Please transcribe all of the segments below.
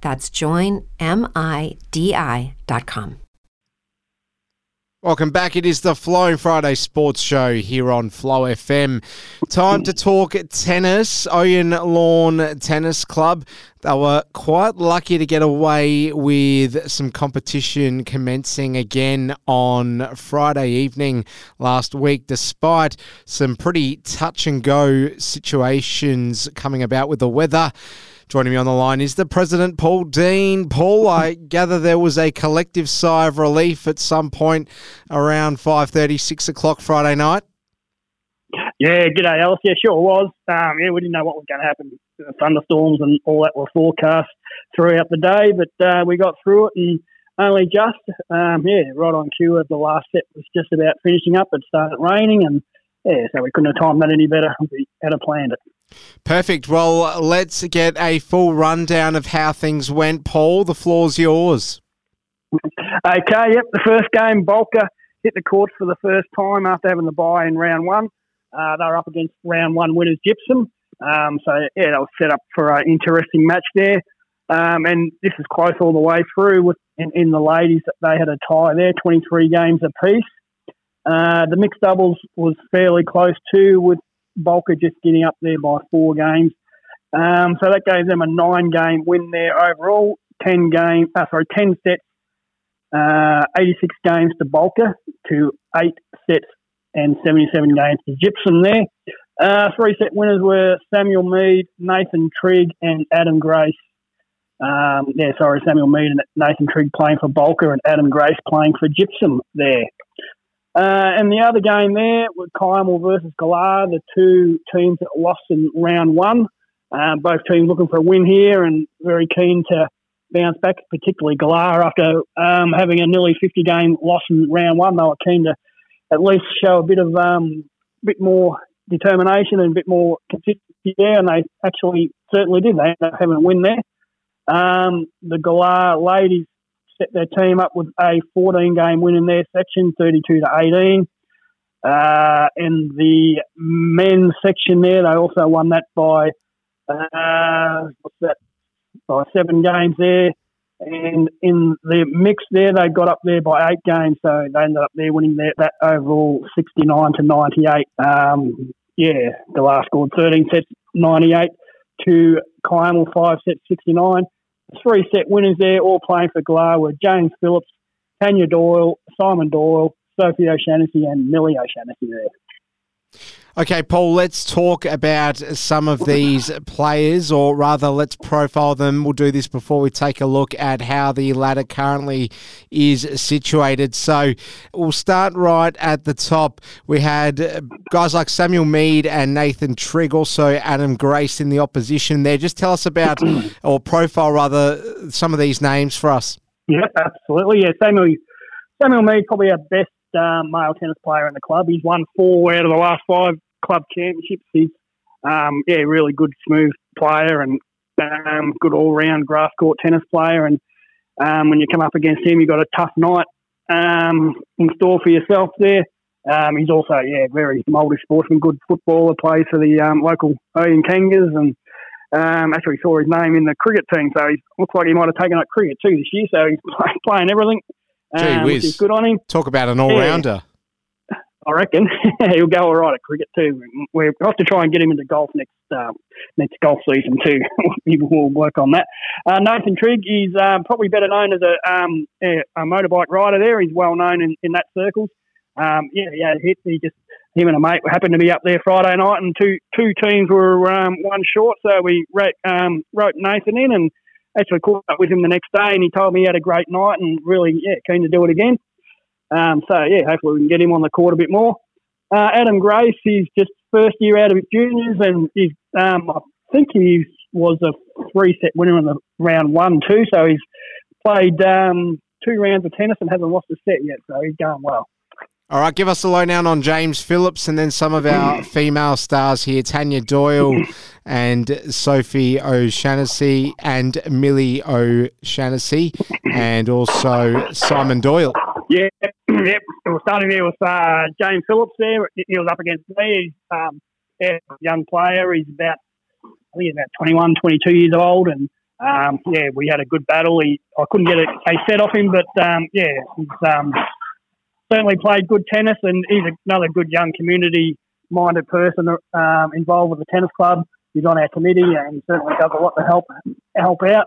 That's joinmidi.com. Welcome back. It is the Flow Friday Sports Show here on Flow FM. Time to talk tennis. Ouyen Lawn Tennis Club. They were quite lucky to get away with some competition commencing again on Friday evening last week, despite some pretty touch and go situations coming about with the weather. Joining me on the line is the president, Paul Dean. Paul, I gather there was a collective sigh of relief at some point around 5.30, 6 o'clock Friday night. Yeah, g'day, Alice. Yeah, sure was. Um, yeah, we didn't know what was going to happen. Thunderstorms and all that were forecast throughout the day, but uh, we got through it and only just, um, yeah, right on cue of the last set was just about finishing up. It started raining and, yeah, so we couldn't have timed that any better. We had planned it. Perfect. Well, let's get a full rundown of how things went. Paul, the floor's yours. Okay, yep. The first game, Bolker hit the court for the first time after having the bye in round one. Uh, they were up against round one winners Gypsum. Um, so, yeah, that was set up for an interesting match there. Um, and this is close all the way through. With in, in, the ladies, they had a tie there, 23 games apiece. Uh, the mixed doubles was fairly close too, with Bolka just getting up there by four games. Um, so that gave them a nine game win there overall. 10 game, uh, sorry, 10 sets, uh, 86 games to Bolka to eight sets and 77 games to Gypsum there. Uh, three set winners were Samuel Mead, Nathan Trigg, and Adam Grace. Um, yeah, sorry, Samuel Mead and Nathan Trigg playing for Bolka and Adam Grace playing for Gypsum there. Uh, and the other game there was Kiamal versus Galah, the two teams that lost in round one. Uh, both teams looking for a win here and very keen to bounce back, particularly Galah after um, having a nearly 50 game loss in round one. They were keen to at least show a bit of um, bit more determination and a bit more consistency there, and they actually certainly did. They ended up having a win there. Um, the Galah ladies set their team up with a 14 game win in their section, 32 to 18. Uh, in the men's section there, they also won that by uh, what's that? By seven games there. And in the mix there, they got up there by eight games, so they ended up there winning that, that overall 69 to 98. Um, yeah, the last scored 13 sets, 98 to Kiamal, five sets, 69 three set winners there, all playing for Galah, were James Phillips, Tanya Doyle, Simon Doyle, Sophie O'Shaughnessy, and Millie O'Shaughnessy there. Okay, Paul, let's talk about some of these players, or rather, let's profile them. We'll do this before we take a look at how the ladder currently is situated. So we'll start right at the top. We had guys like Samuel Mead and Nathan Trigg, also Adam Grace in the opposition there. Just tell us about, or profile rather, some of these names for us. Yeah, absolutely. Yeah, Samuel, Samuel Mead, probably our best um, male tennis player in the club. He's won four out of the last five club championships. He's um, yeah, really good, smooth player and um, good all round grass court tennis player. And um, when you come up against him, you've got a tough night um, in store for yourself there. Um, he's also yeah, very multi sportsman, good footballer, plays for the um, local Ouyen Kangas and um, actually saw his name in the cricket team, so he looks like he might have taken up cricket too this year. So he's play, playing everything. Gee um, whiz. good on him. Talk about an all rounder. I reckon he'll go all right at cricket too. We're off to try and get him into golf next uh, next golf season too. we'll work on that. Uh, Nathan Trigg is uh, probably better known as a, um, a, motorbike rider. There, he's well known in, in that circles. Um, yeah, yeah, hit. He just him and a mate happened to be up there Friday night, and two two teams were um, one short. So we wrote, um, wrote Nathan in and actually caught up with him the next day, and he told me he had a great night and really yeah keen to do it again. Um, so yeah, hopefully we can get him on the court a bit more. Uh, Adam Grace, he's just first year out of his juniors, and he's um, I think he was a three set winner in the round one too. So he's played um, two rounds of tennis and hasn't lost a set yet. So he's going well. All right, give us a lowdown on James Phillips and then some of our female stars here Tanya Doyle and Sophie O'Shaughnessy and Millie O'Shaughnessy and also Simon Doyle. Yeah, yep. We're starting there with uh, James Phillips there. He was up against me. He's um, yeah, young player. He's about, I think he's about 21, 22 years old. And um, yeah, we had a good battle. He, I couldn't get a, a set off him, but um, yeah, he's um, certainly played good tennis and he's another good young community minded person um, involved with the tennis club. He's on our committee and certainly does a lot to help help out.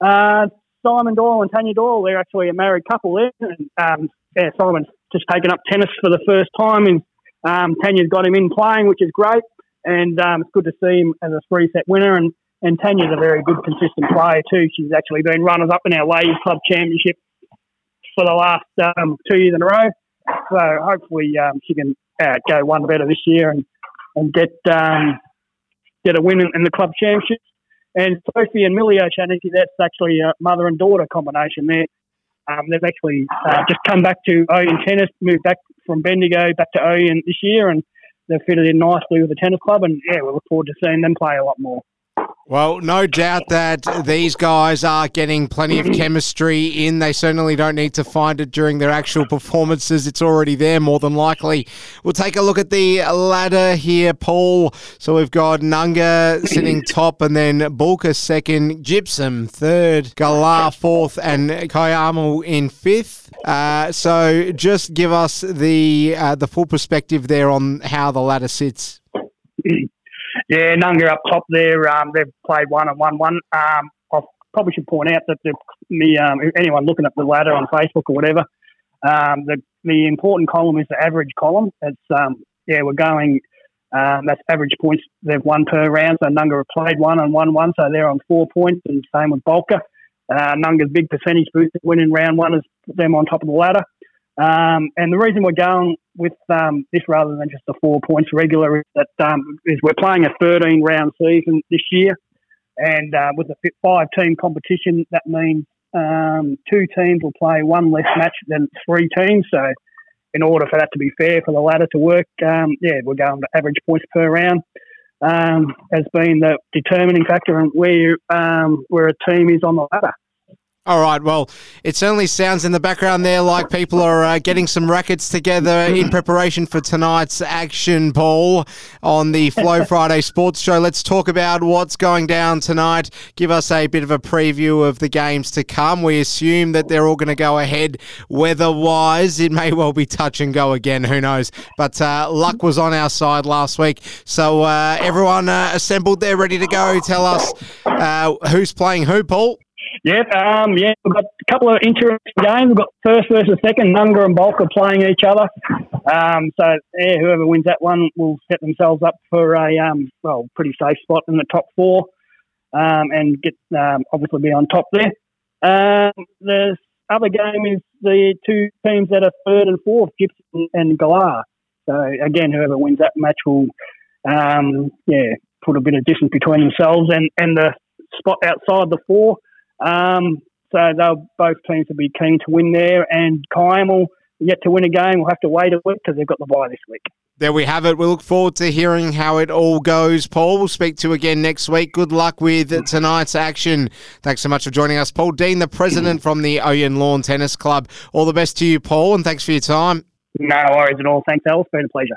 Uh, Simon Doyle and Tanya Doyle, they're actually a married couple there. And, um, yeah, Simon's just taken up tennis for the first time, and um, Tanya's got him in playing, which is great. And um, it's good to see him as a three set winner. And, and Tanya's a very good, consistent player too. She's actually been runners up in our ladies club championship for the last um, two years in a row. So hopefully um, she can uh, go one better this year and and get um, get a win in, in the club championship. And Sophie and Millie O'Shaughnessy, that's actually a mother and daughter combination there. Um, they've actually uh, just come back to Ouyen Tennis, moved back from Bendigo back to Ouyen this year, and they've fitted in nicely with the tennis club. And yeah, we look forward to seeing them play a lot more. Well, no doubt that these guys are getting plenty of chemistry in. They certainly don't need to find it during their actual performances. It's already there, more than likely. We'll take a look at the ladder here, Paul. So we've got Nunga sitting top, and then Bulka second, Gypsum third, Galah fourth, and Kiamal in fifth. Uh, so just give us the uh, the full perspective there on how the ladder sits. Yeah, Nunga up top there. Um, they've played one and one one. Um, I probably should point out that the, um, anyone looking at the ladder on Facebook or whatever, um, the the important column is the average column. It's um, yeah, we're going. Um, that's average points they've won per round. So Nunga have played one and one one, so they're on four points, and same with Bulka. Uh, Nunga's big percentage boost winning round one put them on top of the ladder. Um, and the reason we're going with um, this rather than just the four points regular is that um, is we're playing a 13 round season this year, and uh, with a five team competition, that means um, two teams will play one less match than three teams. So, in order for that to be fair for the ladder to work, um, yeah, we're going to average points per round. Um, has been the determining factor in where where a team is on the ladder. All right. Well, it certainly sounds in the background there like people are uh, getting some rackets together in preparation for tonight's action, Paul, on the Flow Friday Sports Show. Let's talk about what's going down tonight. Give us a bit of a preview of the games to come. We assume that they're all going to go ahead weather-wise. It may well be touch and go again. Who knows? But uh, luck was on our side last week. So uh, everyone uh, assembled there, ready to go. Tell us uh, who's playing who, Paul. Yeah, um, yeah, we've got a couple of interesting games. We've got first versus second. Nunga and Bulk playing each other. Um, so yeah, whoever wins that one will set themselves up for a um, well, pretty safe spot in the top four, um, and get um, obviously be on top there. Um, the other game is the two teams that are third and fourth, Gypsum and Galah. So again, whoever wins that match will, um, yeah, put a bit of distance between themselves and and the spot outside the four. Um, so they'll both teams will be keen to win there, and Kiamal yet to win a game. We'll have to wait a week because they've got the bye this week. There we have it. We look forward to hearing how it all goes, Paul. We'll speak to you again next week. Good luck with tonight's action. Thanks so much for joining us, Paul Dean, the president from the Ouyen Lawn Tennis Club. All the best to you, Paul, and thanks for your time. No worries at all. Thanks, Al. It's been a pleasure.